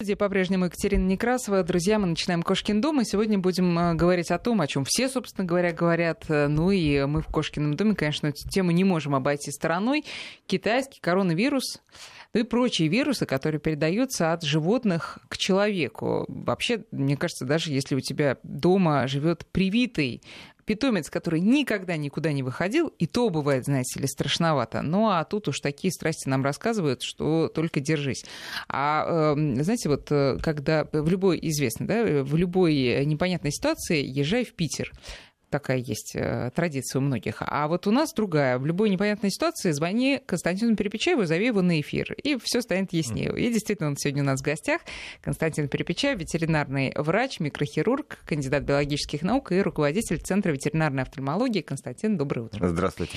студии по-прежнему Екатерина Некрасова. Друзья, мы начинаем «Кошкин дом», и сегодня будем э, говорить о том, о чем все, собственно говоря, говорят. Э, ну и мы в «Кошкином доме», конечно, эту тему не можем обойти стороной. Китайский коронавирус, ну и прочие вирусы, которые передаются от животных к человеку. Вообще, мне кажется, даже если у тебя дома живет привитый питомец, который никогда никуда не выходил, и то бывает, знаете ли, страшновато. Ну а тут уж такие страсти нам рассказывают, что только держись. А эм, знаете, вот э, когда в любой, известно, да, в любой непонятной ситуации езжай в Питер такая есть э, традиция у многих. А вот у нас другая. В любой непонятной ситуации звони Константину Перепечаеву, зови его на эфир, и все станет яснее. И действительно, он сегодня у нас в гостях. Константин Перепечаев, ветеринарный врач, микрохирург, кандидат биологических наук и руководитель Центра ветеринарной офтальмологии. Константин, доброе утро. Здравствуйте.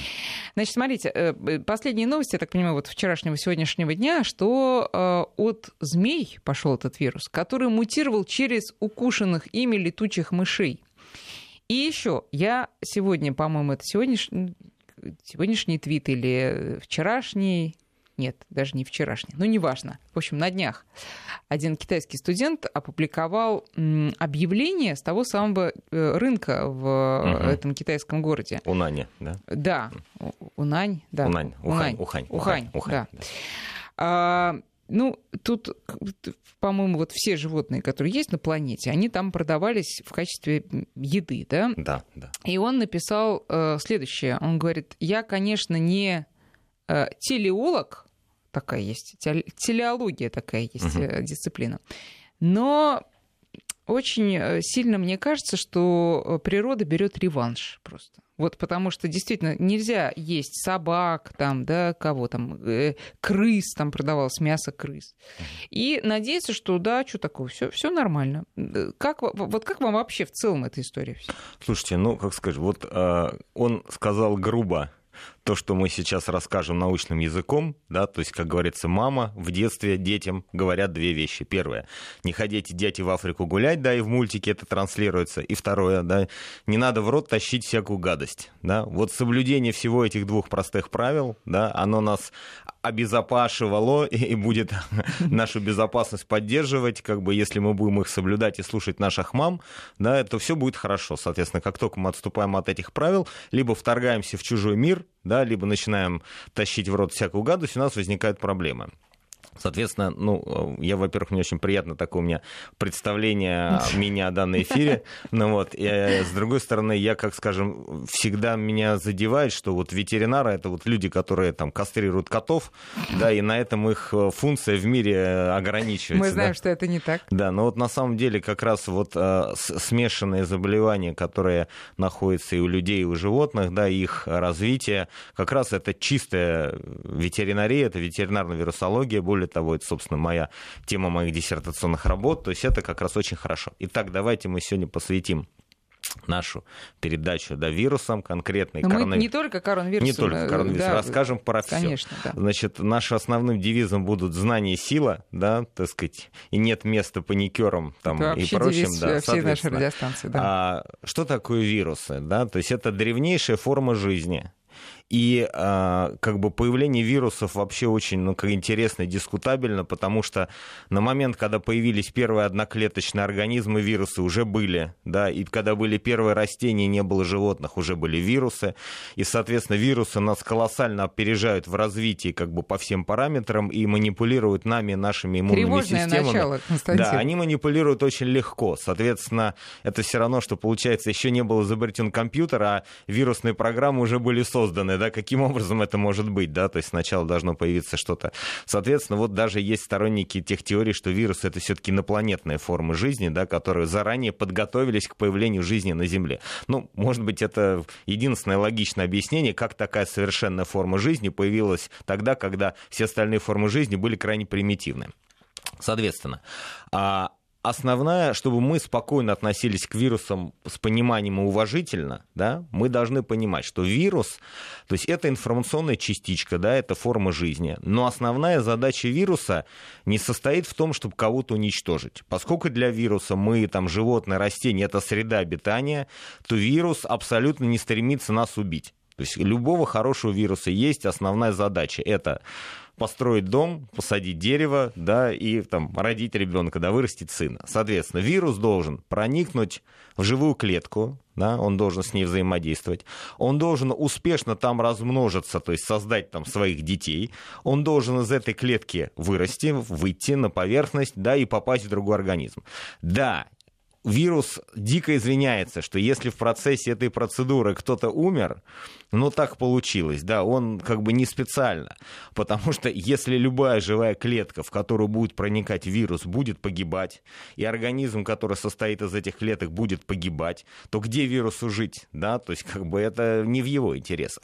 Значит, смотрите, э, последние новости, я так понимаю, вот вчерашнего, сегодняшнего дня, что э, от змей пошел этот вирус, который мутировал через укушенных ими летучих мышей. И еще, я сегодня, по-моему, это сегодняшний, сегодняшний твит или вчерашний, нет, даже не вчерашний, но неважно. В общем, на днях один китайский студент опубликовал объявление с того самого э, рынка в угу. этом китайском городе. Унань, да? Да, Унань, да. Унань, Ухань, Ухань, Ухань, Ухань, да. да. Ну, тут, по-моему, вот все животные, которые есть на планете, они там продавались в качестве еды, да? Да, да. И он написал э, следующее. Он говорит, я, конечно, не э, телеолог, такая есть, телеология такая есть угу. дисциплина, но очень э, сильно мне кажется, что э, природа берет реванш просто. Вот потому что действительно нельзя есть собак, там, да, кого там, э, крыс, там продавалось мясо крыс. И надеяться, что да, что такое, все, все нормально. Как, вот как вам вообще в целом эта история? Слушайте, ну, как скажешь, вот э, он сказал грубо, то, что мы сейчас расскажем научным языком, да, то есть, как говорится, мама в детстве детям говорят две вещи. Первое, не ходите, дети, в Африку гулять, да, и в мультике это транслируется. И второе, да, не надо в рот тащить всякую гадость, да. Вот соблюдение всего этих двух простых правил, да, оно нас обезопашивало и будет нашу безопасность поддерживать, как бы, если мы будем их соблюдать и слушать наших мам, да, то все будет хорошо. Соответственно, как только мы отступаем от этих правил, либо вторгаемся в чужой мир, да, либо начинаем тащить в рот всякую гадость, у нас возникают проблемы. Соответственно, ну, я, во-первых, мне очень приятно такое у меня представление меня о данном эфире. Ну вот, и, э, с другой стороны, я, как скажем, всегда меня задевает, что вот ветеринары это вот люди, которые там кастрируют котов, да, и на этом их э, функция в мире ограничивается. Мы знаем, да? что это не так. Да, но вот на самом деле как раз вот э, смешанные заболевания, которые находятся и у людей, и у животных, да, их развитие, как раз это чистая ветеринария, это ветеринарная вирусология, более того, это, собственно, моя тема моих диссертационных работ, то есть это как раз очень хорошо. Итак, давайте мы сегодня посвятим нашу передачу да, вирусам, конкретный коронавирус. Не только коронавирус. Не только коронавирус. Да, Расскажем про все. Конечно, да. Значит, нашим основным девизом будут знания и сила, да, так сказать, и нет места паникерам там, это и прочим. Да, всей нашей радиостанции. Да. А, что такое вирусы? Да? То есть это древнейшая форма жизни и а, как бы появление вирусов вообще очень ну, как интересно и дискутабельно, потому что на момент, когда появились первые одноклеточные организмы, вирусы уже были, да, и когда были первые растения, не было животных, уже были вирусы, и, соответственно, вирусы нас колоссально опережают в развитии как бы по всем параметрам и манипулируют нами, нашими иммунными Тревожное системами. начало, Константин. Да, они манипулируют очень легко. Соответственно, это все равно, что получается, еще не был изобретен компьютер, а вирусные программы уже были созданы да, каким образом это может быть, да, то есть сначала должно появиться что-то. Соответственно, вот даже есть сторонники тех теорий, что вирус это все-таки инопланетная форма жизни, да, которые заранее подготовились к появлению жизни на Земле. Ну, может быть, это единственное логичное объяснение, как такая совершенная форма жизни появилась тогда, когда все остальные формы жизни были крайне примитивны. Соответственно, а основная, чтобы мы спокойно относились к вирусам с пониманием и уважительно, да, мы должны понимать, что вирус, то есть это информационная частичка, да, это форма жизни, но основная задача вируса не состоит в том, чтобы кого-то уничтожить. Поскольку для вируса мы, там, животные, растения, это среда обитания, то вирус абсолютно не стремится нас убить. То есть любого хорошего вируса есть основная задача. Это построить дом, посадить дерево, да, и там родить ребенка, да, вырастить сына. Соответственно, вирус должен проникнуть в живую клетку, да, он должен с ней взаимодействовать, он должен успешно там размножиться, то есть создать там своих детей, он должен из этой клетки вырасти, выйти на поверхность, да, и попасть в другой организм. Да, вирус дико извиняется, что если в процессе этой процедуры кто-то умер, ну так получилось, да, он как бы не специально, потому что если любая живая клетка, в которую будет проникать вирус, будет погибать, и организм, который состоит из этих клеток, будет погибать, то где вирусу жить, да, то есть как бы это не в его интересах.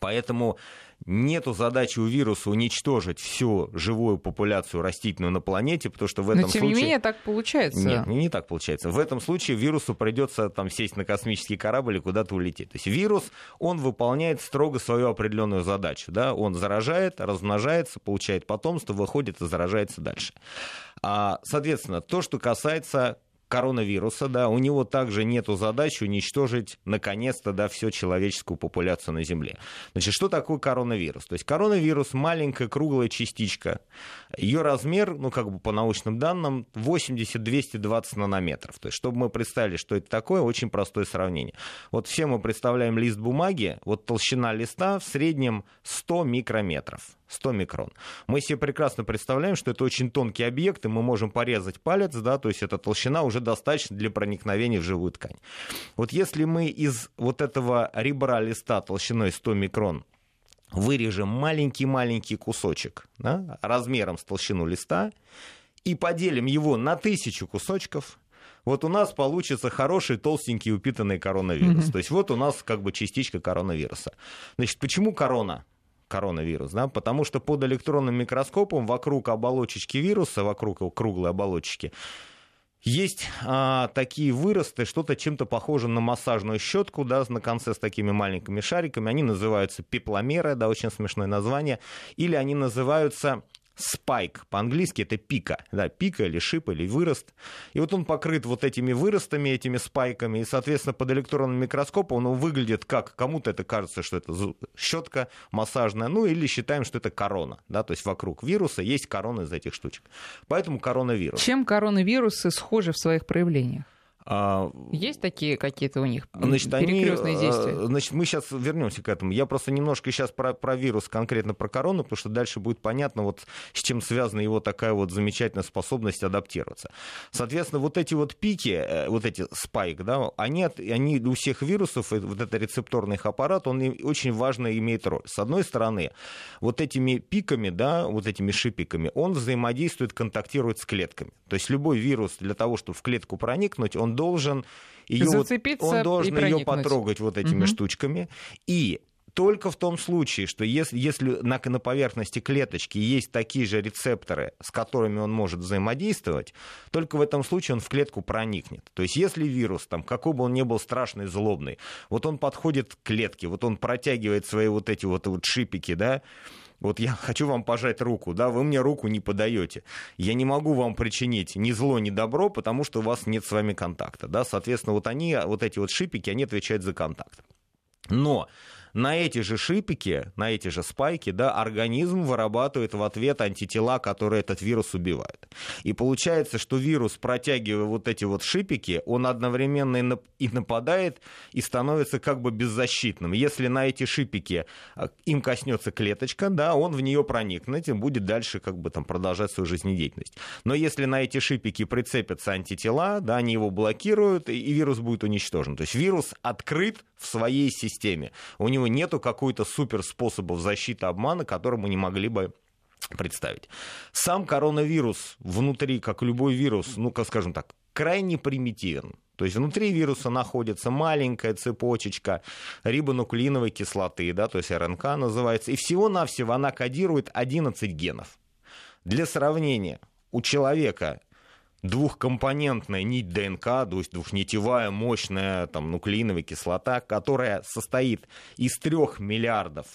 Поэтому нету задачи у вируса уничтожить всю живую популяцию растительную на планете, потому что в этом Но, тем случае... не менее, так получается. Нет, не, не так получается. В этом случае вирусу придется там сесть на космический корабль и куда-то улететь. То есть вирус, он выполняет строго свою определенную задачу. Да? Он заражает, размножается, получает потомство, выходит и заражается дальше. А, соответственно, то, что касается коронавируса, да, у него также нет задачи уничтожить, наконец-то, да, всю человеческую популяцию на Земле. Значит, что такое коронавирус? То есть коронавирус маленькая круглая частичка. Ее размер, ну, как бы по научным данным, 80-220 нанометров. То есть, чтобы мы представили, что это такое, очень простое сравнение. Вот все мы представляем лист бумаги, вот толщина листа в среднем 100 микрометров. 100 микрон. Мы себе прекрасно представляем, что это очень тонкий объект, и мы можем порезать палец, да, то есть эта толщина уже достаточно для проникновения в живую ткань. Вот если мы из вот этого ребра листа толщиной 100 микрон вырежем маленький-маленький кусочек да, размером с толщину листа и поделим его на тысячу кусочков, вот у нас получится хороший толстенький упитанный коронавирус. Mm-hmm. То есть вот у нас как бы частичка коронавируса. Значит, почему корона? Коронавирус, да, потому что под электронным микроскопом вокруг оболочечки вируса, вокруг круглой оболочки, есть а, такие выросты, что-то чем-то похоже на массажную щетку, да, на конце с такими маленькими шариками. Они называются пепломеры, да, очень смешное название. Или они называются спайк. По-английски это пика. Да, пика или шип, или вырост. И вот он покрыт вот этими выростами, этими спайками. И, соответственно, под электронным микроскопом он выглядит как... Кому-то это кажется, что это щетка массажная. Ну, или считаем, что это корона. Да, то есть вокруг вируса есть корона из этих штучек. Поэтому коронавирус. Чем коронавирусы схожи в своих проявлениях? А, Есть такие какие-то у них значит, перекрестные они, действия? Значит, мы сейчас вернемся к этому. Я просто немножко сейчас про, про вирус, конкретно про корону, потому что дальше будет понятно, вот с чем связана его такая вот замечательная способность адаптироваться. Соответственно, вот эти вот пики, э, вот эти спайк, да, они, они у всех вирусов, вот этот рецепторный их аппарат, он очень важно имеет роль. С одной стороны, вот этими пиками, да, вот этими шипиками, он взаимодействует, контактирует с клетками. То есть любой вирус для того, чтобы в клетку проникнуть, он должен ее, он должен ее потрогать вот этими угу. штучками. И только в том случае, что если, если на, на поверхности клеточки есть такие же рецепторы, с которыми он может взаимодействовать, только в этом случае он в клетку проникнет. То есть если вирус, там, какой бы он ни был страшный, злобный, вот он подходит к клетке, вот он протягивает свои вот эти вот, вот шипики, да, вот я хочу вам пожать руку, да, вы мне руку не подаете. Я не могу вам причинить ни зло, ни добро, потому что у вас нет с вами контакта, да, соответственно, вот они, вот эти вот шипики, они отвечают за контакт. Но на эти же шипики, на эти же спайки, да, организм вырабатывает в ответ антитела, которые этот вирус убивают. И получается, что вирус, протягивая вот эти вот шипики, он одновременно и нападает, и становится как бы беззащитным. Если на эти шипики а, им коснется клеточка, да, он в нее проникнет и будет дальше как бы там продолжать свою жизнедеятельность. Но если на эти шипики прицепятся антитела, да, они его блокируют, и вирус будет уничтожен. То есть вирус открыт в своей системе. У него нету какой-то супер способов защиты обмана, который мы не могли бы представить. Сам коронавирус внутри, как любой вирус, ну, как скажем так, крайне примитивен. То есть внутри вируса находится маленькая цепочечка рибонуклеиновой кислоты, да, то есть РНК называется, и всего-навсего она кодирует 11 генов. Для сравнения, у человека двухкомпонентная нить ДНК, то есть двухнитевая мощная там, нуклеиновая кислота, которая состоит из трех миллиардов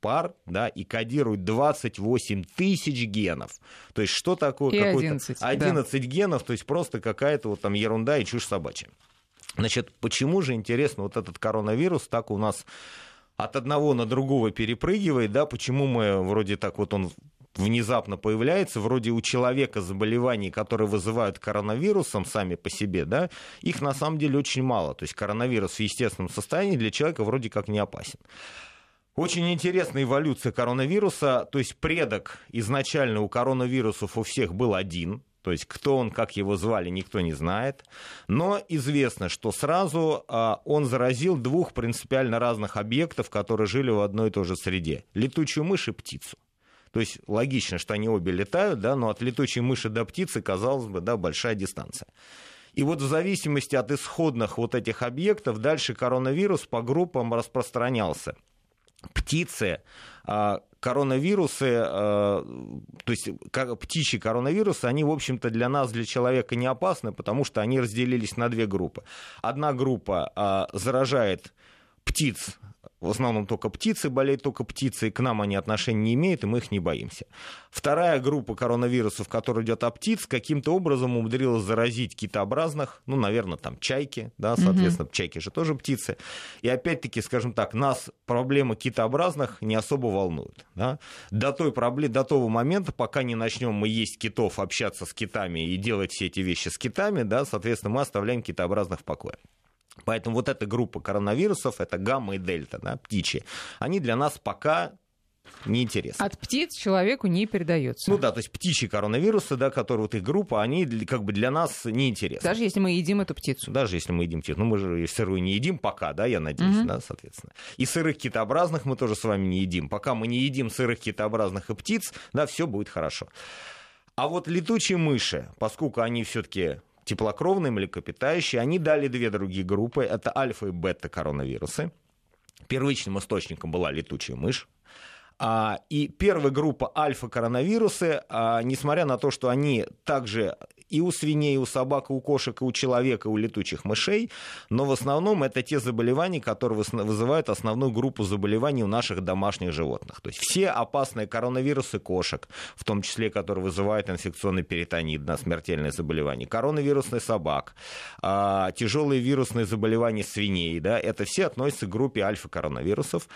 пар, да, и кодирует 28 тысяч генов. То есть что такое? И 11, 11 да. генов, то есть просто какая-то вот там ерунда и чушь собачья. Значит, почему же, интересно, вот этот коронавирус так у нас от одного на другого перепрыгивает, да, почему мы вроде так вот он внезапно появляется, вроде у человека заболеваний, которые вызывают коронавирусом сами по себе, да, их на самом деле очень мало. То есть коронавирус в естественном состоянии для человека вроде как не опасен. Очень интересная эволюция коронавируса. То есть предок изначально у коронавирусов у всех был один, то есть кто он, как его звали, никто не знает. Но известно, что сразу а, он заразил двух принципиально разных объектов, которые жили в одной и той же среде. Летучую мышь и птицу. То есть логично, что они обе летают, да, но от летучей мыши до птицы, казалось бы, да, большая дистанция. И вот в зависимости от исходных вот этих объектов дальше коронавирус по группам распространялся. Птицы, а, коронавирусы, а, то есть птичьи коронавирусы, они, в общем-то, для нас, для человека не опасны, потому что они разделились на две группы. Одна группа а, заражает птиц в основном только птицы, болеют только птицы, и к нам они отношения не имеют, и мы их не боимся. Вторая группа коронавирусов, которая идет от птиц, каким-то образом умудрилась заразить китообразных, ну, наверное, там чайки, да, соответственно, угу. чайки же тоже птицы. И опять-таки, скажем так, нас проблема китообразных не особо волнует. Да? До, той проблемы, до того момента, пока не начнем мы есть китов, общаться с китами и делать все эти вещи с китами, да, соответственно, мы оставляем китообразных в покое. Поэтому вот эта группа коронавирусов, это гамма и дельта, да, птичьи, они для нас пока неинтересны. От птиц человеку не передается. Ну да, то есть птичьи коронавирусы, да, которые вот их группа, они как бы для нас неинтересны. Даже если мы едим эту птицу. Даже если мы едим птицу. Ну мы же сырую не едим пока, да, я надеюсь, угу. да, соответственно. И сырых китообразных мы тоже с вами не едим. Пока мы не едим сырых китообразных и птиц, да, все будет хорошо. А вот летучие мыши, поскольку они все-таки теплокровные млекопитающие, они дали две другие группы. Это альфа и бета коронавирусы. Первичным источником была летучая мышь. А, и первая группа альфа-коронавирусы, а, несмотря на то, что они также и у свиней, и у собак, и у кошек, и у человека, и у летучих мышей, но в основном это те заболевания, которые вызывают основную группу заболеваний у наших домашних животных. То есть все опасные коронавирусы кошек, в том числе, которые вызывают инфекционный перитонит, да, смертельное заболевание, коронавирусный собак, а, тяжелые вирусные заболевания свиней, да, это все относятся к группе альфа-коронавирусов.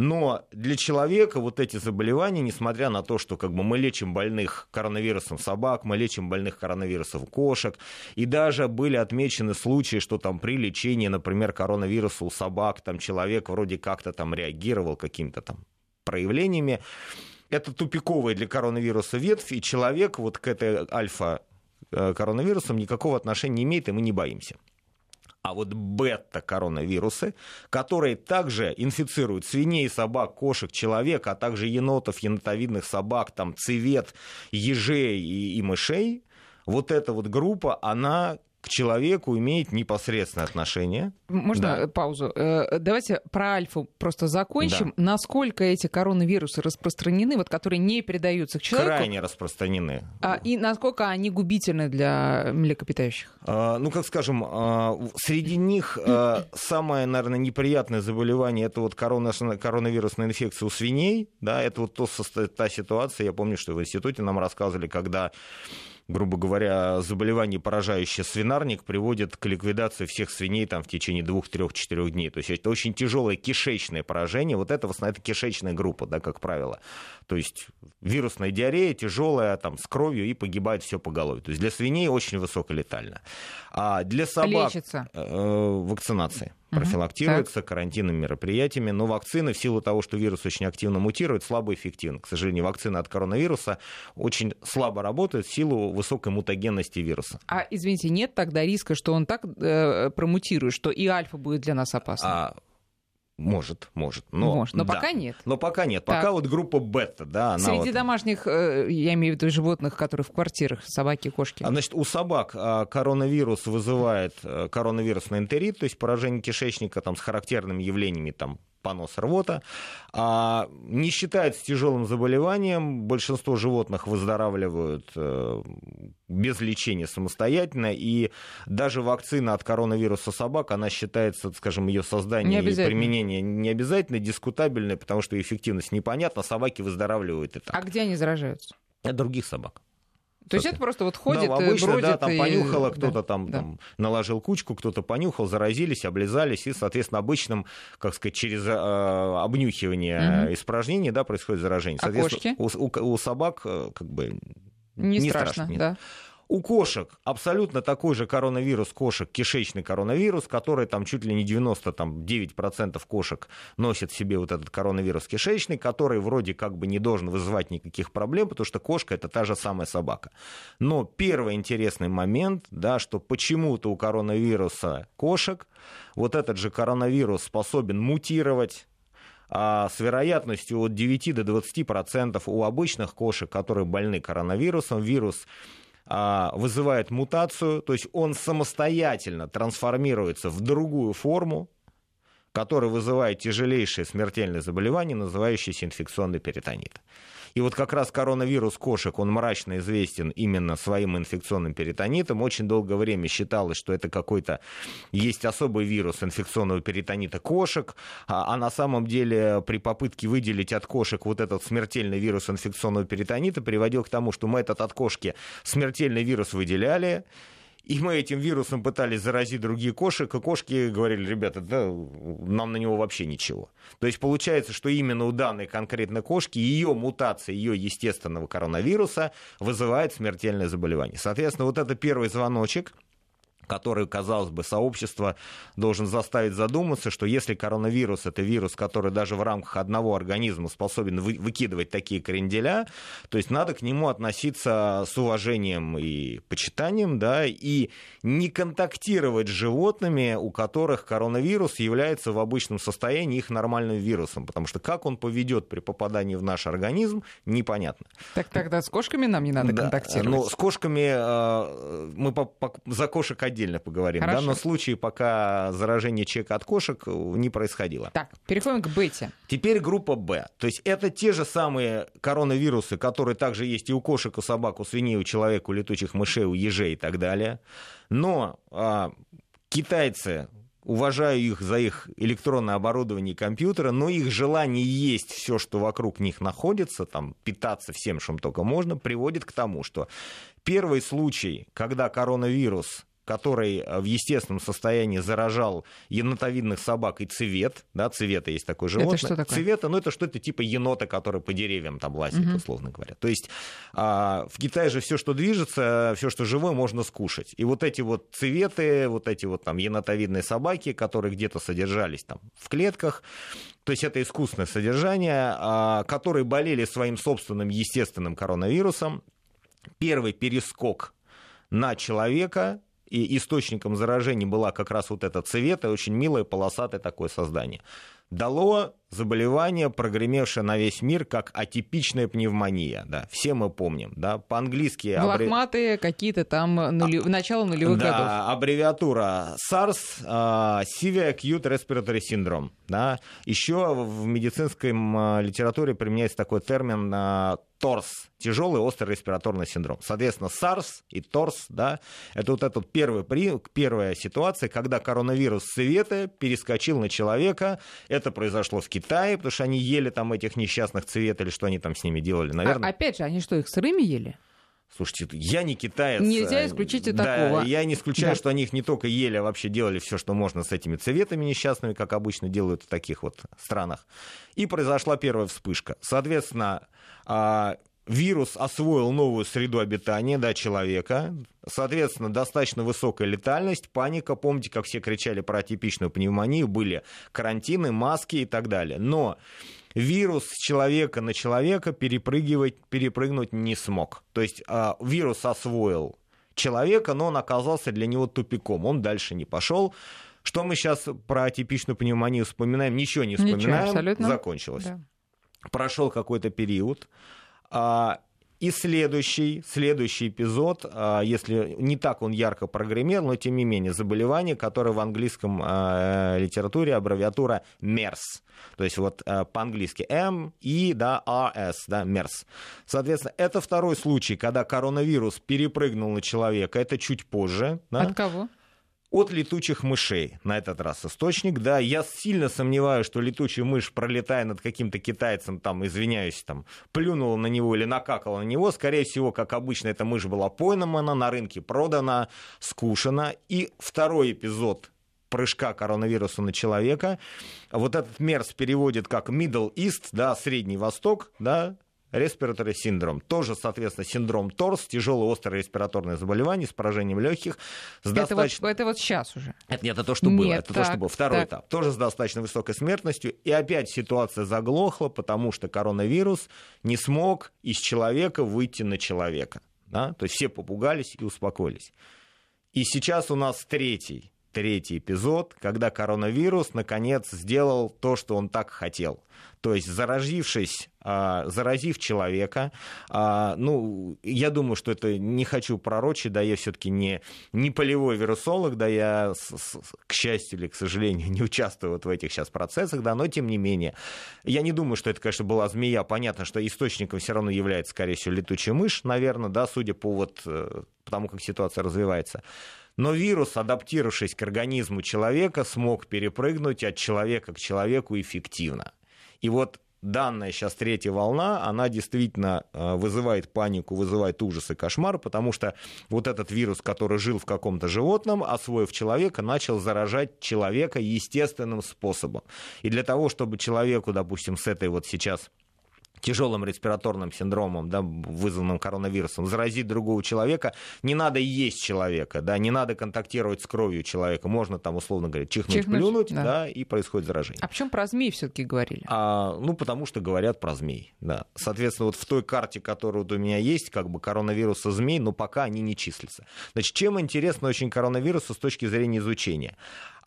Но для человека вот эти заболевания, несмотря на то, что как бы мы лечим больных коронавирусом собак, мы лечим больных коронавирусом кошек, и даже были отмечены случаи, что там при лечении, например, коронавируса у собак, там человек вроде как-то там реагировал какими-то там проявлениями. Это тупиковая для коронавируса ветвь, и человек вот к этой альфа-коронавирусам э, никакого отношения не имеет, и мы не боимся а вот бета-коронавирусы, которые также инфицируют свиней, собак, кошек, человека, а также енотов, енотовидных собак, там, цвет, ежей и, и мышей, вот эта вот группа, она к человеку имеет непосредственное отношение. Можно да. паузу? Э, давайте про альфу просто закончим. Да. Насколько эти коронавирусы распространены, вот которые не передаются к человеку? Крайне распространены. А, и насколько они губительны для млекопитающих? А, ну, как скажем, а, среди них а, самое, наверное, неприятное заболевание это вот корона, коронавирусная инфекция у свиней. Да, это вот то, та ситуация, я помню, что в институте нам рассказывали, когда грубо говоря, заболевание, поражающее свинарник, приводит к ликвидации всех свиней там, в течение двух, трех, четырех дней. То есть это очень тяжелое кишечное поражение. Вот это в основном это кишечная группа, да, как правило. То есть вирусная диарея тяжелая, там, с кровью и погибает все по голове. То есть для свиней очень высоколетально. А для собак... Лечится. Э, вакцинации профилактируется угу, карантинными мероприятиями, но вакцины в силу того, что вирус очень активно мутирует, слабо эффективны. К сожалению, вакцина от коронавируса очень слабо работает в силу высокой мутагенности вируса. А, извините, нет тогда риска, что он так э, промутирует, что и альфа будет для нас опасна? А, может, может. Но, может, но да. пока нет. Но пока нет. Так. Пока вот группа бета, да. Она Среди вот... домашних, э, я имею в виду животных, которые в квартирах, собаки, кошки. А, значит, у собак а, коронавирус вызывает э, коронавирусный энтерит, то есть поражение кишечника там, с характерными явлениями там, понос, рвота. А, не считается тяжелым заболеванием. Большинство животных выздоравливают э, без лечения самостоятельно. И даже вакцина от коронавируса собак, она считается, скажем, ее создание и применение не обязательно, дискутабельное, потому что эффективность непонятна. Собаки выздоравливают и так. А где они заражаются? От других собак. То есть это просто вот ходит, да, обычно, бродит да, там и... понюхало, кто-то да, там, да. там наложил кучку, кто-то понюхал, заразились, облизались, и, соответственно, обычным, как сказать, через э, обнюхивание Мгм. испражнений, да, происходит заражение. А Соответственно, у, у- у собак э, как бы Не, страшно, нет. да. У кошек абсолютно такой же коронавирус кошек, кишечный коронавирус, который там чуть ли не 99% кошек носит в себе вот этот коронавирус кишечный, который вроде как бы не должен вызывать никаких проблем, потому что кошка это та же самая собака. Но первый интересный момент, да, что почему-то у коронавируса кошек вот этот же коронавирус способен мутировать, а с вероятностью от 9 до 20% у обычных кошек, которые больны коронавирусом, вирус вызывает мутацию, то есть он самостоятельно трансформируется в другую форму, которая вызывает тяжелейшее смертельное заболевание, называющееся инфекционный перитонит. И вот как раз коронавирус кошек, он мрачно известен именно своим инфекционным перитонитом. Очень долгое время считалось, что это какой-то есть особый вирус инфекционного перитонита кошек, а, а на самом деле при попытке выделить от кошек вот этот смертельный вирус инфекционного перитонита приводил к тому, что мы этот от кошки смертельный вирус выделяли, и мы этим вирусом пытались заразить другие кошек, и кошки говорили, ребята, да, нам на него вообще ничего. То есть получается, что именно у данной конкретной кошки ее мутация ее естественного коронавируса вызывает смертельное заболевание. Соответственно, вот это первый звоночек, который, казалось бы, сообщество должен заставить задуматься, что если коронавирус это вирус, который даже в рамках одного организма способен вы- выкидывать такие кренделя, то есть надо к нему относиться с уважением и почитанием, да, и не контактировать с животными, у которых коронавирус является в обычном состоянии их нормальным вирусом, потому что как он поведет при попадании в наш организм, непонятно. Так тогда с кошками нам не надо Да, контактировать. Но с кошками э, мы по- по- за кошек отдельно поговорим. Хорошо. В данном случае пока заражение человека от кошек э, не происходило. Так, переходим к бете. Теперь группа Б. То есть это те же самые коронавирусы, которые также есть и у кошек, у собак, у свиней, у человека, у летучих мышей, у ежей и так далее. Но а, китайцы уважаю их за их электронное оборудование и компьютера, но их желание есть все, что вокруг них находится, там, питаться всем, чем только можно, приводит к тому, что первый случай, когда коронавирус который э, в естественном состоянии заражал енотовидных собак и цвет, да, цвета есть такое животное. что такое? Цвета, ну это что-то типа енота, который по деревьям там лазит, Мгм. условно говоря. То есть а, в Китае же все, что движется, все, что живое, можно скушать. И вот эти вот цветы, вот эти вот там енотовидные собаки, которые где-то содержались там в клетках, то есть это искусственное содержание, а, которые болели своим собственным естественным коронавирусом. Первый перескок на человека, и источником заражения была как раз вот эта цвета, очень милое полосатое такое создание. Дало заболевание, прогремевшее на весь мир, как атипичная пневмония. Да, все мы помним. Да, по-английски... аббре- Лохматые какие-то там нули... начало нулевых да, годов. аббревиатура SARS, а, Severe Acute Respiratory Syndrome. Да. Еще в медицинской м, литературе применяется такой термин а, ТОРС, тяжелый острый респираторный синдром. Соответственно, SARS и ТОРС, да, это вот эта первая, первая ситуация, когда коронавирус цвета перескочил на человека. Это произошло в Китае, потому что они ели там этих несчастных цвет или что они там с ними делали, А- наверное. опять же, они что, их сырыми ели? Слушайте, я не китаец. Нельзя э, исключить и да, такого. Я не исключаю, Да. что они их не только ели, а вообще делали все, что можно с этими цветами несчастными, как обычно делают в таких вот странах. И произошла первая вспышка. Соответственно, а, вирус освоил новую среду обитания да, человека. Соответственно, достаточно высокая летальность, паника. Помните, как все кричали про атипичную пневмонию? Были карантины, маски и так далее. Но вирус с человека на человека перепрыгивать, перепрыгнуть не смог. То есть а, вирус освоил человека, но он оказался для него тупиком. Он дальше не пошел. Что мы сейчас про атипичную пневмонию вспоминаем? Ничего не Ничего, вспоминаем. абсолютно. Закончилось Да. прошел какой-то период. а, И следующий, следующий эпизод, а, если не так он ярко прогремел, но тем не менее заболевание, которое в английском а, литературе аббревиатура MERS. То есть вот а, по-английски M, I, да, RS, да, MERS. Соответственно, это второй случай, когда коронавирус перепрыгнул на человека. Это чуть позже. да. От кого? От летучих мышей. На этот раз источник, да, я сильно сомневаюсь, что летучая мышь, пролетая над каким-то китайцем, там, извиняюсь, там, плюнула на него или накакала на него, скорее всего, как обычно, эта мышь была поймана, на рынке продана, скушена, и второй эпизод прыжка коронавируса на человека. Вот этот МЕРС переводит как Middle East, да, Средний Восток, да, респираторный синдром. Тоже, соответственно, синдром ТОРС, тяжелое острое респираторное заболевание с поражением легких. С это, достаточно... вот, это вот сейчас уже. Это нет, это то, что нет, было. Это так, то, что было. Второй так. этап. Тоже с достаточно высокой смертностью. И опять ситуация заглохла, потому что коронавирус не смог из человека выйти на человека. Да? То есть все попугались и успокоились. И сейчас у нас третий третий эпизод, когда коронавирус наконец сделал то, что он так хотел. То есть заразившись, а, заразив человека, а, ну, я думаю, что это не хочу пророчить, да, я все-таки не, не полевой вирусолог, да, я, к счастью или к сожалению, не участвую вот в этих сейчас процессах, да, но тем не менее, я не думаю, что это, конечно, была змея, понятно, что источником все равно является, скорее всего, летучая мышь, наверное, да, судя по вот, э, потому как ситуация развивается. Но вирус, адаптировавшись к организму человека, смог перепрыгнуть от человека к человеку эффективно. И вот данная сейчас третья волна, она действительно э, вызывает панику, вызывает ужас и кошмар, потому что вот этот вирус, который жил в каком-то животном, освоив человека, начал заражать человека естественным способом. И для того, чтобы человеку, допустим, с этой вот сейчас тяжелым респираторным синдромом, да, вызванным коронавирусом, заразить другого человека, не надо есть человека, да, не надо контактировать с кровью человека, можно там, условно говоря, чихнуть, чихнуть плюнуть, да. да, и происходит заражение. А почему про змей все-таки говорили? А, ну, потому что говорят про змей, да. Соответственно, вот в той карте, которая вот у меня есть, как бы коронавируса змей, но пока они не числятся. Значит, чем интересно очень коронавирусу с точки зрения изучения?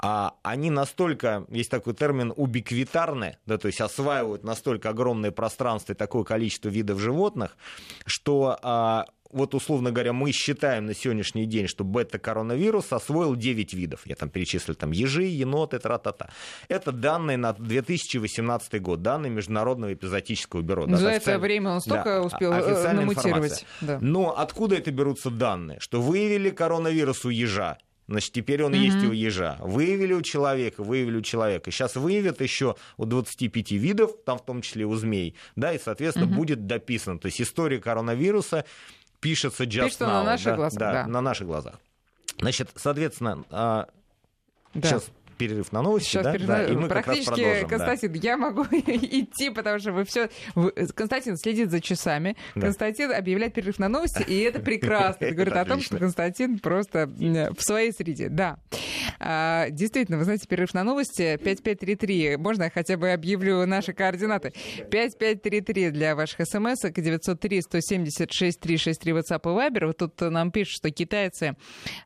а они настолько, есть такой термин, убиквитарны, да, то есть осваивают настолько огромное пространство и такое количество видов животных, что а, вот, условно говоря, мы считаем на сегодняшний день, что бета-коронавирус освоил 9 видов. Я там перечислил там ежи, еноты, тра-та-та. Это данные на 2018 год, данные Международного эпизотического бюро. За да, это время он столько да, успел э, намутировать. Да. Но откуда это берутся данные? Что выявили коронавирус у ежа, Значит, теперь он mm-hmm. есть у ежа. Выявили у человека, выявили у человека. Сейчас выявят еще у 25 видов, там в том числе у змей, да, и, соответственно, mm-hmm. будет дописано. То есть история коронавируса пишется just Пишется now, на наших да, глазах. Да, да, на наших глазах. Значит, соответственно, а, да. сейчас перерыв на новости, Сейчас да? перерыв... да? И мы Практически, Константин, да. я могу идти, потому что вы все... Константин следит за часами. Да. Константин объявляет перерыв на новости, и это прекрасно. Это говорит о том, что Константин просто в своей среде. Да. А, действительно, вы знаете, перерыв на новости 5533. Можно я хотя бы объявлю наши координаты? 5533 для ваших смс 903 176 363 WhatsApp и Viber. Вот тут нам пишут, что китайцы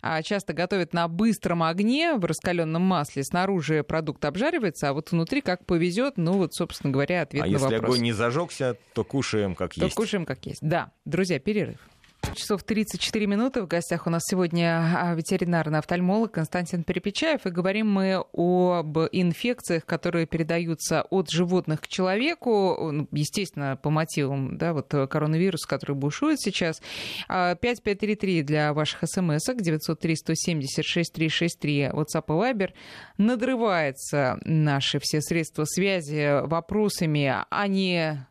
а, часто готовят на быстром огне в раскаленном масле снаружи продукт обжаривается, а вот внутри как повезет, ну вот, собственно говоря, ответ а на вопрос. А если огонь не зажегся, то кушаем как то есть. То кушаем как есть. Да. Друзья, перерыв часов 34 минуты. В гостях у нас сегодня а, ветеринарный офтальмолог Константин Перепечаев. И говорим мы об инфекциях, которые передаются от животных к человеку. Ну, естественно, по мотивам да, вот коронавируса, который бушует сейчас. 5533 а, для ваших смс 903 176 363 WhatsApp и Viber. Надрывается наши все средства связи вопросами, а не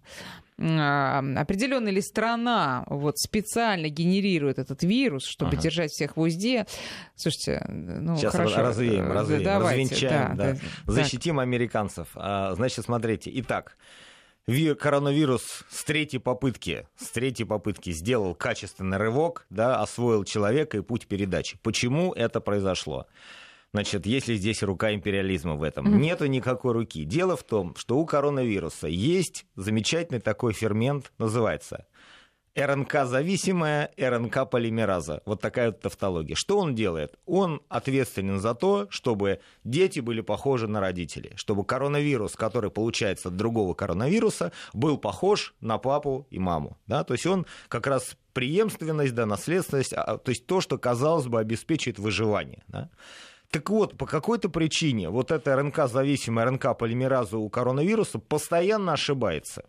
определенная ли страна вот специально генерирует этот вирус, чтобы ага. держать всех в узде. Слушайте, ну Сейчас хорошо. развеем, развеем, Давайте, развенчаем, да, да. Да. защитим так. американцев. А, значит, смотрите, итак, коронавирус с третьей попытки, с третьей попытки сделал качественный рывок, да, освоил человека и путь передачи. Почему это произошло? Значит, есть ли здесь рука империализма в этом? Mm-hmm. Нету никакой руки. Дело в том, что у коронавируса есть замечательный такой фермент, называется РНК-зависимая РНК-полимераза. Вот такая вот тавтология. Что он делает? Он ответственен за то, чтобы дети были похожи на родителей. Чтобы коронавирус, который получается от другого коронавируса, был похож на папу и маму. Да? То есть он как раз преемственность, да, наследственность, а, то есть то, что, казалось бы, обеспечивает выживание. Да? Так вот, по какой-то причине вот эта РНК-зависимая РНК-полимераза у коронавируса постоянно ошибается.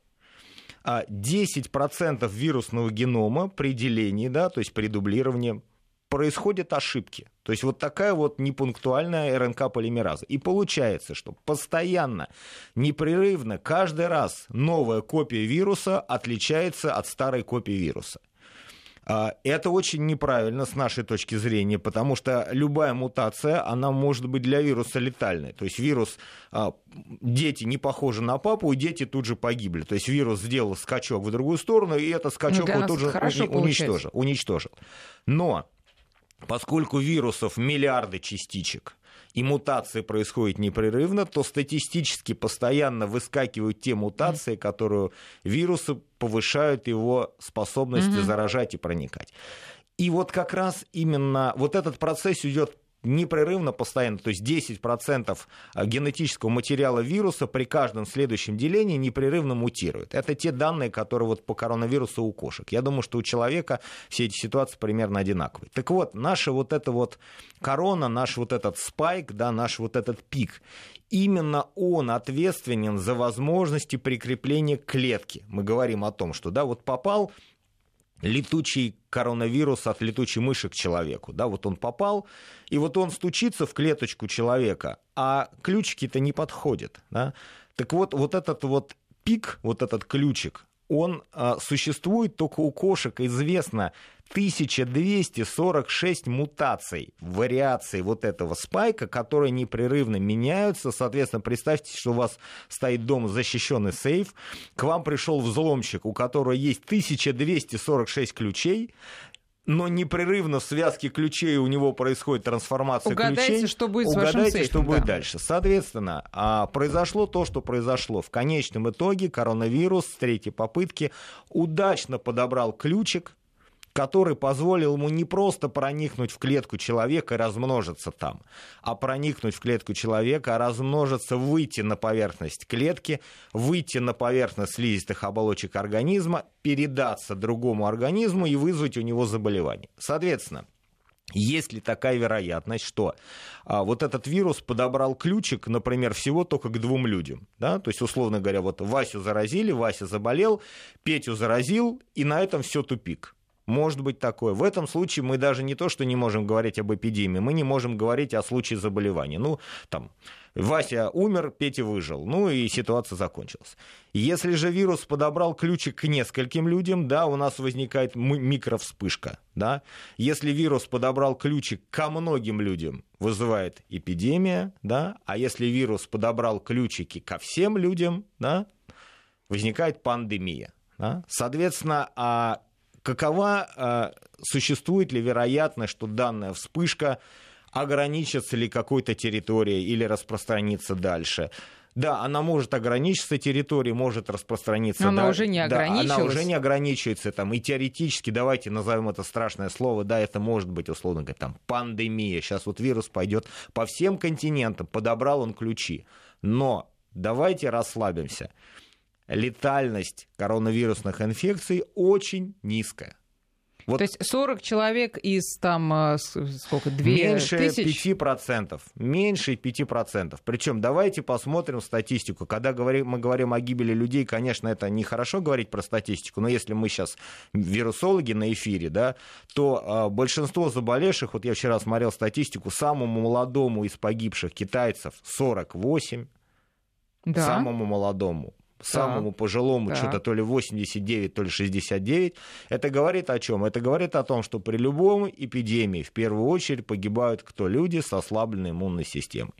10% а вирусного генома при делении, да, то есть при дублировании, происходят ошибки. То есть вот такая вот непунктуальная РНК-полимераза. И получается, что постоянно, непрерывно, каждый раз новая копия вируса отличается от старой копии вируса. А, это очень неправильно с нашей точки зрения, потому что любая мутация, она может быть для вируса летальной. То есть вирус, а, дети не похожи на папу, и дети тут же погибли. То есть вирус сделал скачок в другую сторону, и этот скачок он тут же уничтожил, уничтожил. Но поскольку вирусов миллиарды частичек, и мутации происходят непрерывно, то статистически постоянно выскакивают те мутации, которые вирусы повышают его способности заражать и проникать. И вот как раз именно вот этот процесс идет непрерывно, постоянно, то есть 10% а, генетического материала вируса при каждом следующем делении непрерывно мутирует. Это те данные, которые вот по коронавирусу у кошек. Я думаю, что у человека все эти ситуации примерно одинаковые. Так вот, наша вот эта вот корона, наш вот этот спайк, да, наш вот этот пик, именно он ответственен за возможности прикрепления клетки. Мы говорим о том, что да, вот попал летучий коронавирус от летучей мыши к человеку. Да, вот он попал, и вот он стучится в клеточку человека, а ключики-то не подходят. Да? Так вот, вот этот вот пик, вот этот ключик, он а, существует только у кошек, известно 1246 мутаций, вариаций вот этого спайка, которые непрерывно меняются. Соответственно, представьте, что у вас стоит дома защищенный сейф, к вам пришел взломщик, у которого есть 1246 ключей, но непрерывно в связке ключей у него происходит трансформация Угадайте, ключей. что будет Угадайте, с вашим сейфом, что будет да. дальше. Соответственно, а, произошло то, что произошло. В конечном итоге коронавирус с третьей попытки удачно подобрал ключик, который позволил ему не просто проникнуть в клетку человека и размножиться там, а проникнуть в клетку человека, размножиться, выйти на поверхность клетки, выйти на поверхность слизистых оболочек организма, передаться другому организму и вызвать у него заболевание. Соответственно, есть ли такая вероятность, что а, вот этот вирус подобрал ключик, например, всего только к двум людям? Да? То есть, условно говоря, вот Васю заразили, Вася заболел, Петю заразил, и на этом все тупик. Может быть такое. В этом случае мы даже не то, что не можем говорить об эпидемии, мы не можем говорить о случае заболевания. Ну, там, Вася умер, Петя выжил. Ну и ситуация закончилась. Если же вирус подобрал ключик к нескольким людям, да, у нас возникает микровспышка. Да? Если вирус подобрал ключик ко многим людям, вызывает эпидемия. Да? А если вирус подобрал ключики ко всем людям, да, возникает пандемия. Да? Соответственно, а какова, э, существует ли вероятность, что данная вспышка ограничится ли какой-то территорией или распространится дальше. Да, она может ограничиться территорией, может распространиться. Но она да, уже не ограничилась. Да, она уже не ограничивается. Там, и теоретически, давайте назовем это страшное слово, да, это может быть, условно говоря, там, пандемия. Сейчас вот вирус пойдет по всем континентам, подобрал он ключи. Но давайте расслабимся летальность коронавирусных инфекций очень низкая. Вот То есть 40 человек из там э, сколько, 2 Меньше тысяч? 5%. Меньше 5%. Причем давайте посмотрим статистику. Когда говорим, мы говорим о гибели людей, конечно, это нехорошо говорить про статистику, но если мы сейчас вирусологи на эфире, да, то а, большинство заболевших, вот я вчера смотрел статистику, самому молодому из погибших китайцев 48, да. самому молодому самому да. пожилому, да. что-то то ли 89, то ли 69. Это говорит о чем? Это говорит о том, что при любом эпидемии в первую очередь погибают кто? Люди с ослабленной иммунной системой.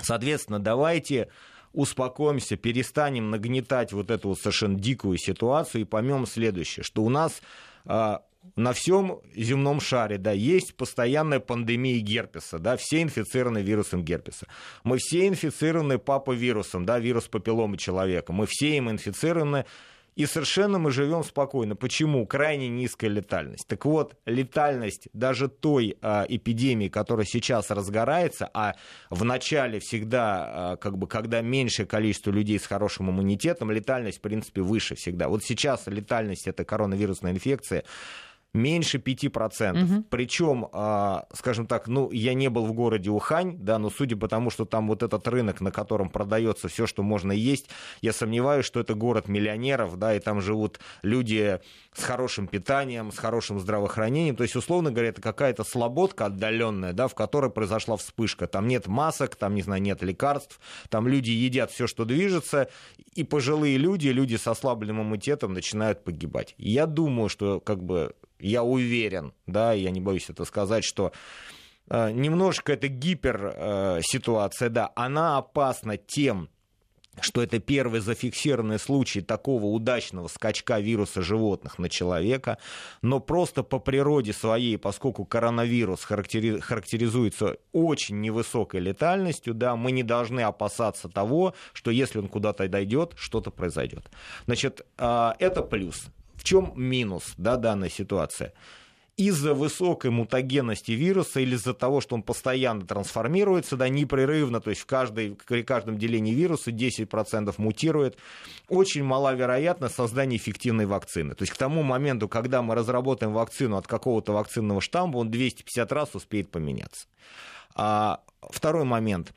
Соответственно, давайте успокоимся, перестанем нагнетать вот эту вот совершенно дикую ситуацию и поймем следующее, что у нас а, на всем земном шаре, да, есть постоянная пандемия герпеса, да, все инфицированы вирусом герпеса. Мы все инфицированы паповирусом, да, вирус папилломы человека. Мы все им инфицированы, и совершенно мы живем спокойно. Почему? Крайне низкая летальность. Так вот, летальность даже той а, эпидемии, которая сейчас разгорается, а в начале всегда, а, как бы, когда меньшее количество людей с хорошим иммунитетом, летальность, в принципе, выше всегда. Вот сейчас летальность, это коронавирусная инфекция, меньше 5%. Угу. Причем, скажем так, ну, я не был в городе Ухань, да, но судя по тому, что там вот этот рынок, на котором продается все, что можно есть, я сомневаюсь, что это город миллионеров, да, и там живут люди с хорошим питанием, с хорошим здравоохранением. То есть, условно говоря, это какая-то слободка отдаленная, да, в которой произошла вспышка. Там нет масок, там, не знаю, нет лекарств, там люди едят все, что движется, и пожилые люди, люди с ослабленным иммунитетом начинают погибать. Я думаю, что как бы я уверен, да, я не боюсь это сказать, что э, немножко это гипер э, да, она опасна тем, что это первый зафиксированный случай такого удачного скачка вируса животных на человека, но просто по природе своей, поскольку коронавирус характеризуется очень невысокой летальностью, да, мы не должны опасаться того, что если он куда-то дойдет, что-то произойдет. Значит, э, это плюс. В чем минус да, данной ситуации? из-за высокой мутагенности вируса или из-за того, что он постоянно трансформируется, да, непрерывно, то есть в каждой, каждом делении вируса 10% мутирует, очень мала вероятность создания эффективной вакцины. То есть к тому моменту, когда мы разработаем вакцину от какого-то вакцинного штамма, он 250 раз успеет поменяться. А, второй момент.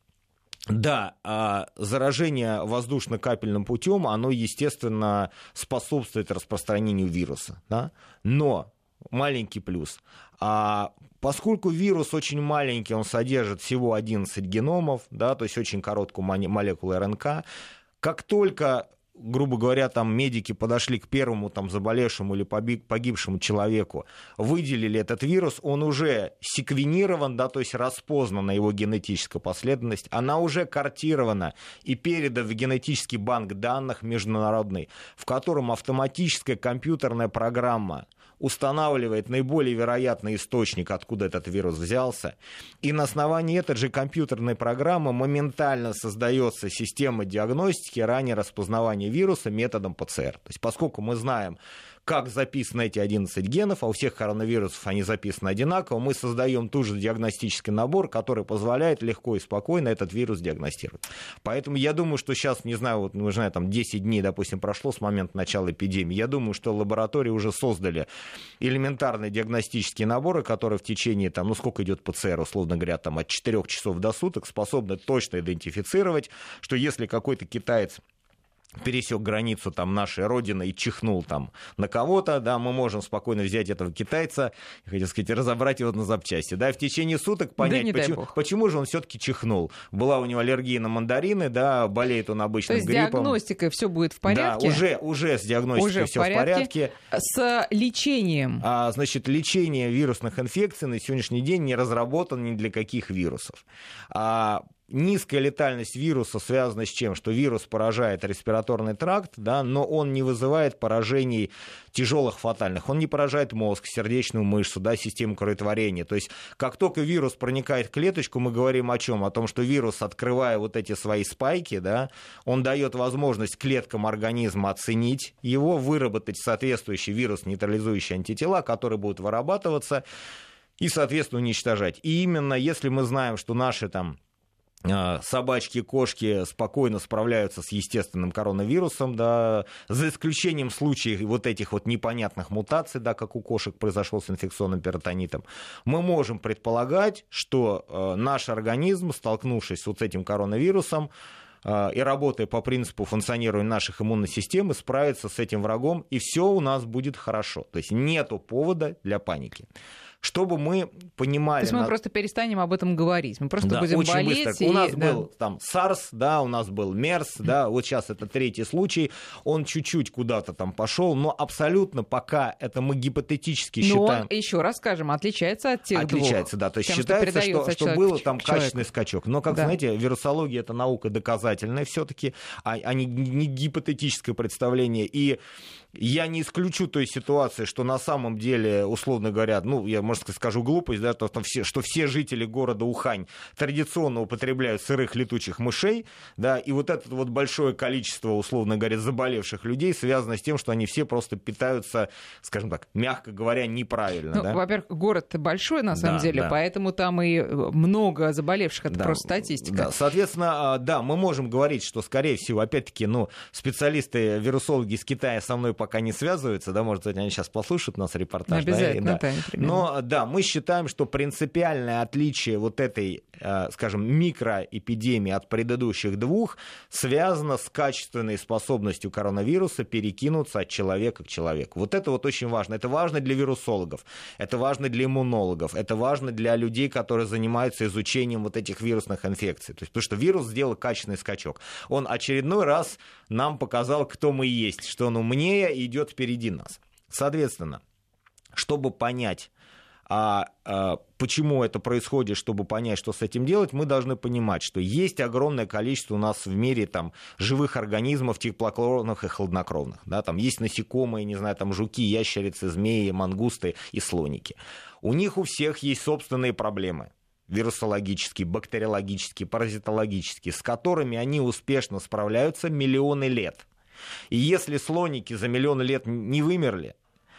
Да, а заражение воздушно-капельным путем, оно, естественно, способствует распространению вируса. Да? Но маленький плюс. А поскольку вирус очень маленький, он содержит всего 11 геномов, да, то есть очень короткую молекулу РНК, как только грубо говоря, там медики подошли к первому там заболевшему или погибшему человеку, выделили этот вирус, он уже секвенирован, да, то есть распознана его генетическая последовательность, она уже картирована и передана в генетический банк данных международный, в котором автоматическая компьютерная программа устанавливает наиболее вероятный источник, откуда этот вирус взялся, и на основании этой же компьютерной программы моментально создается система диагностики ранее распознавания вируса методом ПЦР. То есть поскольку мы знаем, как записаны эти 11 генов, а у всех коронавирусов они записаны одинаково, мы создаем ту же диагностический набор, который позволяет легко и спокойно этот вирус диагностировать. Поэтому я думаю, что сейчас, не знаю, вот, не знаю, там 10 дней, допустим, прошло с момента начала эпидемии, я думаю, что лаборатории уже создали элементарные диагностические наборы, которые в течение, там, ну сколько идет ПЦР, условно говоря, там от 4 часов до суток способны точно идентифицировать, что если какой-то китаец пересек границу там нашей родины и чихнул там на кого-то, да, мы можем спокойно взять этого китайца, хотел сказать, разобрать его на запчасти, да, в течение суток понять, да почему, почему же он все-таки чихнул. Была у него аллергия на мандарины, да, болеет он обычным гриппом. То есть гриппом. диагностикой все будет в порядке? Да, уже, уже с диагностикой все в порядке. в порядке. С лечением? А, значит, лечение вирусных инфекций на сегодняшний день не разработано ни для каких вирусов. А, низкая летальность вируса связана с чем? Что вирус поражает респираторный тракт, да, но он не вызывает поражений тяжелых фатальных. Он не поражает мозг, сердечную мышцу, да, систему кроветворения. То есть, как только вирус проникает в клеточку, мы говорим о чем? О том, что вирус, открывая вот эти свои спайки, да, он дает возможность клеткам организма оценить его, выработать соответствующий вирус, нейтрализующий антитела, которые будут вырабатываться и, соответственно, уничтожать. И именно если мы знаем, что наши там собачки, кошки спокойно справляются с естественным коронавирусом, да, за исключением случаев вот этих вот непонятных мутаций, да, как у кошек произошел с инфекционным перитонитом, мы можем предполагать, что э, наш организм, столкнувшись с вот этим коронавирусом, э, и работая по принципу функционирования наших иммунной системы, справится с этим врагом, и все у нас будет хорошо. То есть нету повода для паники чтобы мы понимали... То есть мы на... просто перестанем об этом говорить, мы просто да, будем очень болеть. Быстро. И... У нас да. был там SARS, да, у нас был MERS, да, вот сейчас это третий случай, он чуть-чуть куда-то там пошел, но абсолютно пока это мы гипотетически но считаем... Но еще раз скажем, отличается от тех Отличается, двух, да, то есть тем, считается, что, что, что было там качественный скачок. Но, как да. знаете, вирусология это наука доказательная все-таки, а, а не, не гипотетическое представление. И я не исключу той ситуации, что на самом деле, условно говоря, ну, я, может, скажу глупость, да, то, что, все, что все жители города Ухань традиционно употребляют сырых летучих мышей, да, и вот это вот большое количество, условно говоря, заболевших людей связано с тем, что они все просто питаются, скажем так, мягко говоря, неправильно. Ну, да? Во-первых, город большой, на самом Да, деле, да. поэтому там и много заболевших, это Да, просто статистика. Да, соответственно, а, да, мы можем говорить, что, скорее всего, опять-таки, ну, специалисты, вирусологи из Китая со мной пока не связываются, да, может быть, они сейчас послушают нас репортаж. да, Обязательно, да. да, непременно. Но, да, мы считаем, что принципиальное отличие вот этой, э, скажем, микроэпидемии от предыдущих двух связано с качественной способностью коронавируса перекинуться от человека к человеку. Вот это вот очень важно. Это важно для вирусологов, это важно для иммунологов, это важно для людей, которые занимаются изучением вот этих вирусных инфекций. То есть, потому что вирус сделал качественный скачок. Он очередной раз нам показал, кто мы есть, что он умнее идет впереди нас. Соответственно, чтобы понять, а, а, почему это происходит, чтобы понять, что с этим делать, мы должны понимать, что есть огромное количество у нас в мире там, живых организмов, теплокровных и хладнокровных. Да, там есть насекомые, не знаю, там жуки, ящерицы, змеи, мангусты и слоники. У них у всех есть собственные проблемы вирусологические, бактериологические, паразитологические, с которыми они успешно справляются миллионы лет. И если слоники за миллионы лет не вымерли,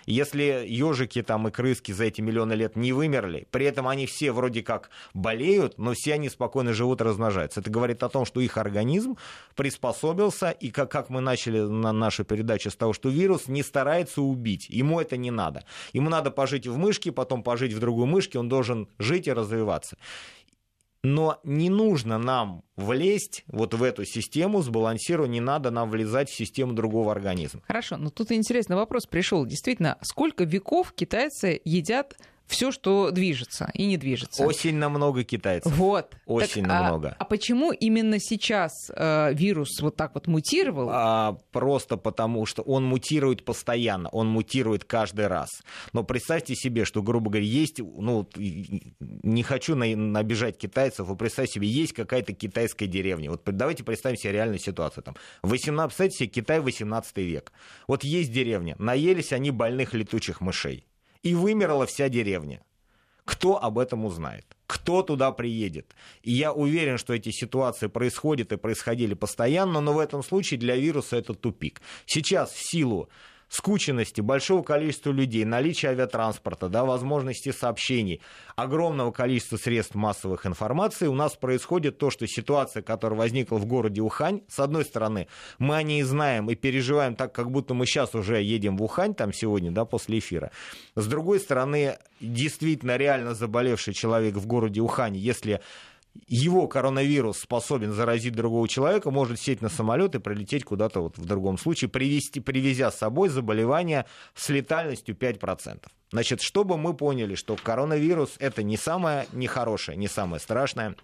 если ежики там и крыски за эти миллионы лет не вымерли, при этом они все вроде как болеют, но все они спокойно живут и размножаются. Это говорит о том, что их организм приспособился, и как, как мы начали на нашу передачу с того, что вирус не старается убить, ему это не надо. Ему надо пожить в мышке, потом пожить в другой мышке, он должен жить и развиваться. Но не нужно нам влезть вот в эту систему, сбалансировать, не надо нам влезать в систему другого организма. Хорошо, но тут интересный вопрос пришел. Действительно, сколько веков китайцы едят все, что движется и не движется? Очень намного китайцев. Вот. Очень Так, а- намного. А, почему именно сейчас э, вирус вот так вот мутировал? А, просто потому, что он мутирует постоянно, он мутирует каждый раз. Но представьте себе, что, грубо говоря, есть, ну, не хочу на- обижать китайцев, но представьте себе, есть какая-то китайская деревня. Вот давайте представим себе реальную ситуацию. Там, 18, представьте себе, Китай 18 век. Вот есть деревня, наелись они больных летучих мышей. И вымерла вся деревня. Кто об этом узнает? Кто туда приедет? И я уверен, что эти ситуации происходят и происходили постоянно, но в этом случае для вируса это тупик. Сейчас в силу скученности большого количества людей, наличия авиатранспорта, да, возможности сообщений, огромного количества средств массовых информации, у нас происходит то, что ситуация, которая возникла в городе Ухань, с одной стороны, мы о ней знаем и переживаем так, как будто мы сейчас уже едем в Ухань, там сегодня, да, после эфира. С другой стороны, действительно реально заболевший человек в городе Ухань, если его коронавирус способен заразить другого человека, может сесть на самолет и прилететь куда-то вот в другом случае, привести, привезя с собой заболевание с летальностью 5%. Значит, чтобы мы поняли, что коронавирус это не самое нехорошее, не самое страшное,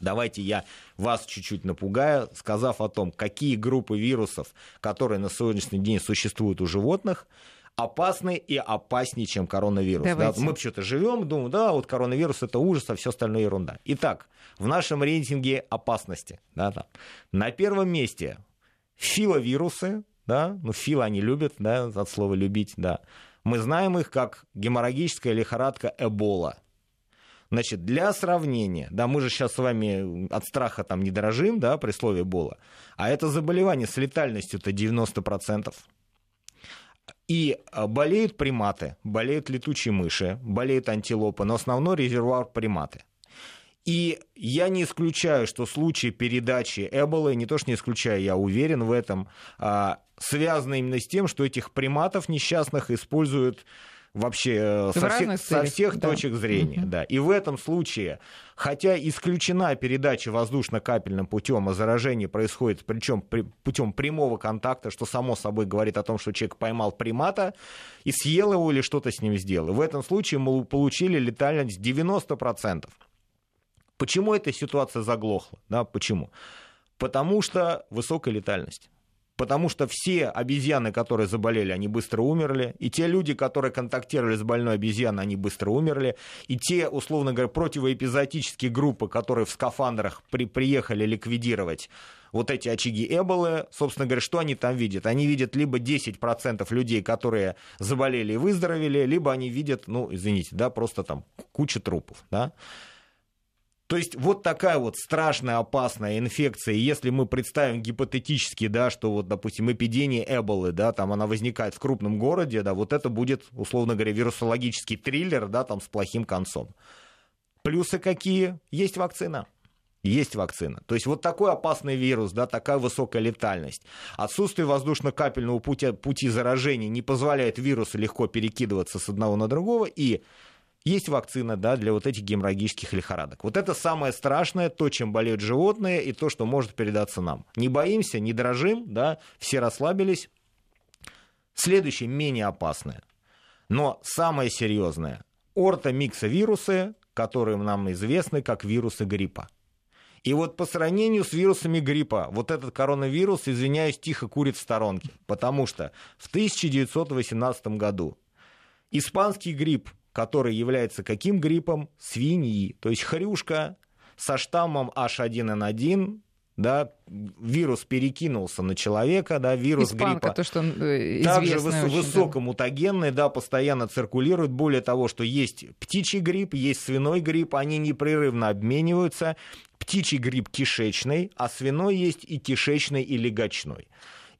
Давайте я вас чуть-чуть напугаю, сказав о том, какие группы вирусов, которые на сегодняшний день существуют у животных, опасны и опаснее, чем коронавирус. Да, мы что-то живем, думаем, да, вот коронавирус это ужас, а все остальное ерунда. Итак, в нашем рейтинге опасности да, там, на первом месте филовирусы, да, ну фило они любят, да, от слова любить, да. Мы знаем их как геморрагическая лихорадка Эбола. Значит, для сравнения, да, мы же сейчас с вами от страха там не дорожим, да, при слове Эбола, а это заболевание с летальностью-то 90%. И а, болеют приматы, болеют летучие мыши, болеют антилопы, но основной резервуар приматы. И я не исключаю, что случаи передачи Эболы, не то что не исключаю, я уверен в этом, а, связаны именно с тем, что этих приматов несчастных используют вообще э, В со, всех, разных со целях, всех да. точек зрения. Мгм. Да. И в этом случае, хотя исключена передача воздушно-капельным путем, а заражение происходит причем при, путем прямого контакта, что само собой говорит о том, что человек поймал примата и съел его или что-то с ним сделал. И в этом случае мы получили летальность 90%. Почему эта ситуация заглохла? Да, почему? Потому что высокая летальность. Потому что все обезьяны, которые заболели, они быстро умерли, и те люди, которые контактировали с больной обезьяной, они быстро умерли, и те, условно говоря, противоэпизотические группы, которые в скафандрах при, приехали ликвидировать вот эти очаги Эболы, собственно говоря, что они там видят? Они видят либо 10% людей, которые заболели и выздоровели, либо они видят, ну, извините, да, просто там куча трупов, да. То есть вот такая вот страшная, опасная инфекция. Если мы представим гипотетически, да, что вот, допустим, эпидемия Эболы, да, там она возникает в крупном городе, да, вот это будет, условно говоря, вирусологический триллер, да, там с плохим концом. Плюсы какие? Есть вакцина. Есть вакцина. То есть вот такой опасный вирус, да, такая высокая летальность. Отсутствие воздушно-капельного пути, пути заражения не позволяет вирусу легко перекидываться с одного на другого, и есть вакцина да, для вот этих геморрагических лихорадок. Вот это самое страшное, то, чем болеют животные, и то, что может передаться нам. Не боимся, не дрожим, да, все расслабились. Следующее менее опасное, но самое серьезное. Ортомиксовирусы, которые нам известны как вирусы гриппа. И вот по сравнению с вирусами гриппа, вот этот коронавирус, извиняюсь, тихо курит в сторонке. Потому что в 1918 году испанский грипп который является каким гриппом? Свиньи. То есть хрюшка со штаммом H1N1, да, вирус перекинулся на человека, да, вирус Испанка, гриппа. То, что э, также выс- очень, высокомутагенный, да. да, постоянно циркулирует. Более того, что есть птичий грипп, есть свиной грипп, они непрерывно обмениваются. Птичий грипп кишечный, а свиной есть и кишечный, и легочной.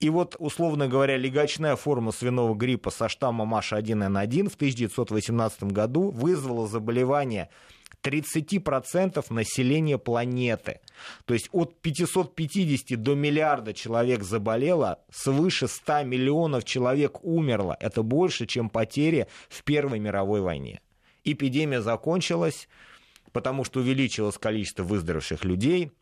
И вот, условно говоря, легочная форма свиного гриппа со штаммом H1N1 в 1918 году вызвала заболевание 30% населения планеты. То есть от 550 до миллиарда человек заболело, свыше 100 миллионов человек умерло. Это больше, чем потери в Первой мировой войне. Эпидемия закончилась, потому что увеличилось количество выздоровевших людей.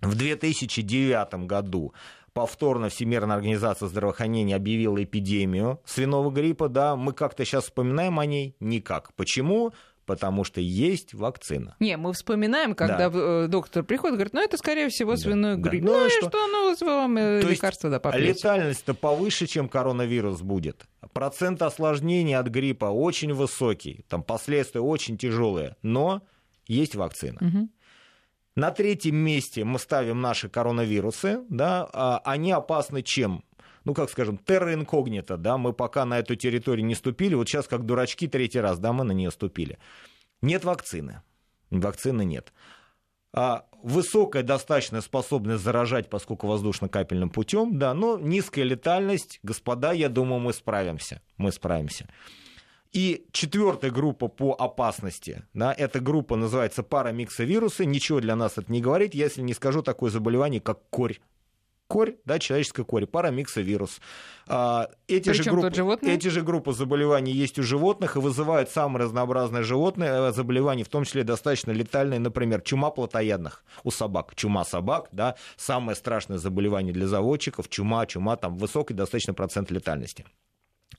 В 2009 году повторно Всемирная организация здравоохранения объявила эпидемию свиного гриппа, да, мы как-то сейчас вспоминаем о ней? Никак. Почему? Потому что есть вакцина. Не, мы вспоминаем, когда да. Э, доктор приходит, говорит, ну это скорее всего свиной да, грипп. Да. Ну, ну и что, что ну вам э, То лекарство да попьете. Летальность-то повыше, чем коронавирус будет. Процент осложнений от гриппа очень высокий, там последствия очень тяжелые, но есть вакцина. Угу. На третьем месте мы ставим наши коронавирусы, да, а они опасны чем? ну, как скажем, терра инкогнито, да, мы пока на эту территорию не ступили, вот сейчас как дурачки третий раз, да, мы на нее ступили. Нет вакцины, вакцины нет. А высокая достаточно способность заражать, поскольку воздушно-капельным путем, да, но низкая летальность, господа, я думаю, мы справимся, мы справимся. И четвертая группа по опасности, да, эта группа называется парамиксовирусы. Ничего для нас это не говорит, если не скажу такое заболевание, как корь. Корь, да, человеческая корь, парамиксовирус. А, эти, же группы, эти же группы заболеваний есть у животных и вызывают самые разнообразные животные э, заболевания, в том числе достаточно летальные, например, чума плотоядных у собак. Чума собак, да, самое страшное заболевание для заводчиков, чума, чума, там высокий достаточно процент летальности.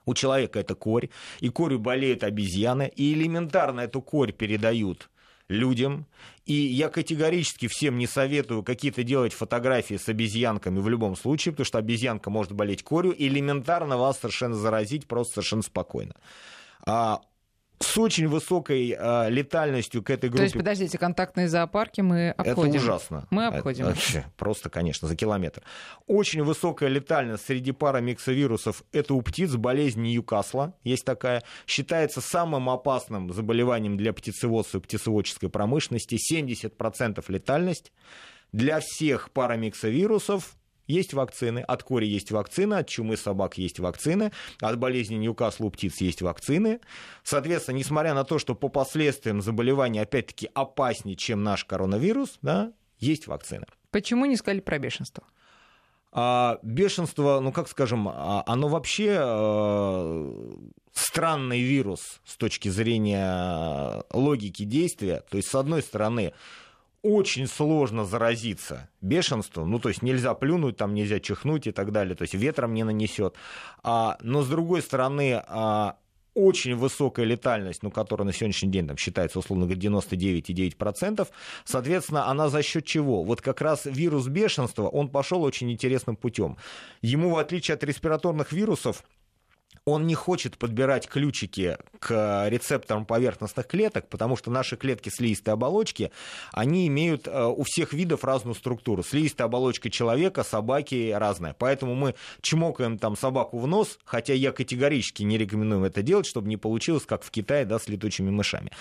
У человека это корь, и корью болеют обезьяны, и элементарно эту корь передают людям. И я категорически всем не советую какие-то делать фотографии с обезьянками в любом случае, потому что обезьянка может болеть корью, и элементарно вас совершенно заразить просто совершенно спокойно. А с очень высокой э, летальностью к этой группе. То есть, подождите, контактные зоопарки мы обходим? Это ужасно. Мы обходим. Это, вообще, просто, конечно, за километр. Очень высокая летальность среди парамиксовирусов – это у птиц болезнь Ньюкасла, есть такая. Считается самым опасным заболеванием для птицеводства и птицеводческой промышленности. 70% летальность. Для всех парамиксовирусов есть вакцины. От кори есть вакцина, от чумы собак есть вакцины, от болезни Ньюкасла у птиц есть вакцины. Соответственно, несмотря на то, что по последствиям заболевания опять-таки опаснее, чем наш коронавирус, да, есть вакцины. Почему не сказали про бешенство? А бешенство, ну как скажем, а, оно вообще э, странный вирус с точки зрения логики действия. То есть, с одной стороны, очень сложно заразиться бешенством, ну, то есть нельзя плюнуть, там нельзя чихнуть и так далее, то есть ветром не нанесет. А, но, с другой стороны, а, очень высокая летальность, ну, которая на сегодняшний день там, считается, условно говоря, 99,9%. Соответственно, она за счет чего? Вот как раз вирус бешенства, он пошел очень интересным путем. Ему, в отличие от респираторных вирусов, он не хочет подбирать ключики к рецепторам поверхностных клеток, потому что наши клетки слизистой оболочки, они имеют э, у всех видов разную структуру. Слизистая оболочка человека, собаки разная. Поэтому мы чмокаем там собаку в нос, хотя я категорически не рекомендую это делать, чтобы не получилось, как в Китае, да, с летучими мышами.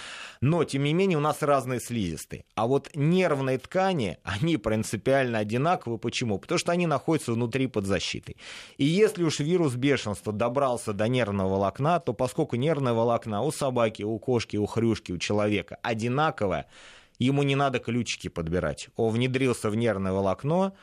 Но, тем не менее, у нас разные слизистые. А вот нервные ткани, они принципиально одинаковы. Почему? Потому что они находятся внутри под защитой. И если уж вирус бешенства добрался до нервного волокна, то поскольку нервное волокна у собаки, у кошки, у хрюшки, у человека одинаковое, ему не надо ключики подбирать. Он внедрился в нервное волокно,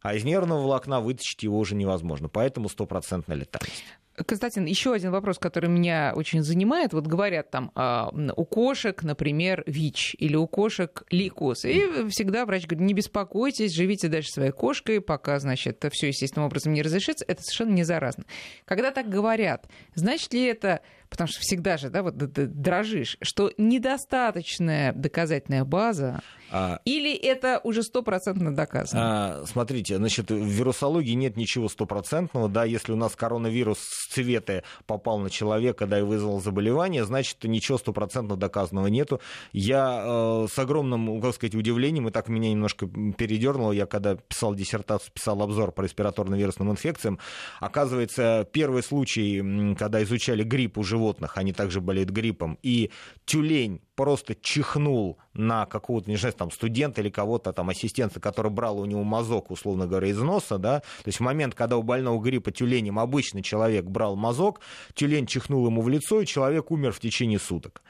а из нервного волокна вытащить его уже невозможно. Поэтому стопроцентная летальность. Константин, еще один вопрос, который меня очень занимает. Вот говорят там, а, у кошек, например, ВИЧ или у кошек лейкоз. И всегда врач говорит, не беспокойтесь, живите дальше своей кошкой, пока, значит, это все естественным образом не разрешится. Это совершенно не заразно. Когда так говорят, значит ли это потому что всегда же, да, вот дрожишь, что недостаточная доказательная база, а, или это уже стопроцентно доказано? А, смотрите, значит, в вирусологии нет ничего стопроцентного, да, если у нас коронавирус с цвета попал на человека, да, и вызвал заболевание, значит, ничего стопроцентно доказанного нету. Я э, с огромным, как сказать, удивлением, и так меня немножко передернуло, я когда писал диссертацию, писал обзор по респираторно-вирусным инфекциям, оказывается, первый случай, когда изучали грипп уже животных, они также болеют гриппом, и тюлень просто чихнул на какого-то, не знаю, там, студента или кого-то, там, ассистента, который брал у него мазок, условно говоря, из носа, да, то есть в момент, когда у больного гриппа тюленем обычный человек брал мазок, тюлень чихнул ему в лицо, и человек умер в течение суток.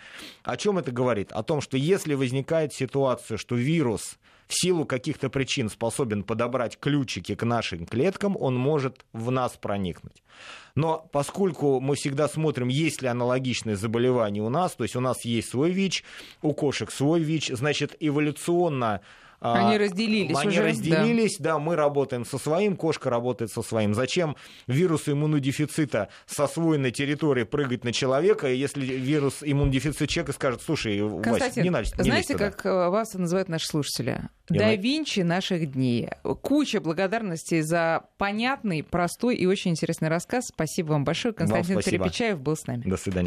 О чем это говорит? О том, что если возникает ситуация, что вирус в силу каких-то причин способен подобрать ключики к нашим клеткам, он может в нас проникнуть. Но поскольку мы всегда смотрим, есть ли аналогичные заболевания у нас, то есть у нас есть свой ВИЧ, у кошек свой ВИЧ, значит, эволюционно они разделились Они уже, разделились, да. да, мы работаем со своим, кошка работает со своим. Зачем вирусу иммунодефицита с освоенной территории прыгать на человека, если вирус иммунодефицита человека скажет, слушай, Вася, не надо. Не знаете, как э, вас называют наши слушатели? Да Винчи наших дней. Куча благодарностей за понятный, простой и очень интересный рассказ. Спасибо вам большое. Константин вам Перепечаев был с нами. До свидания.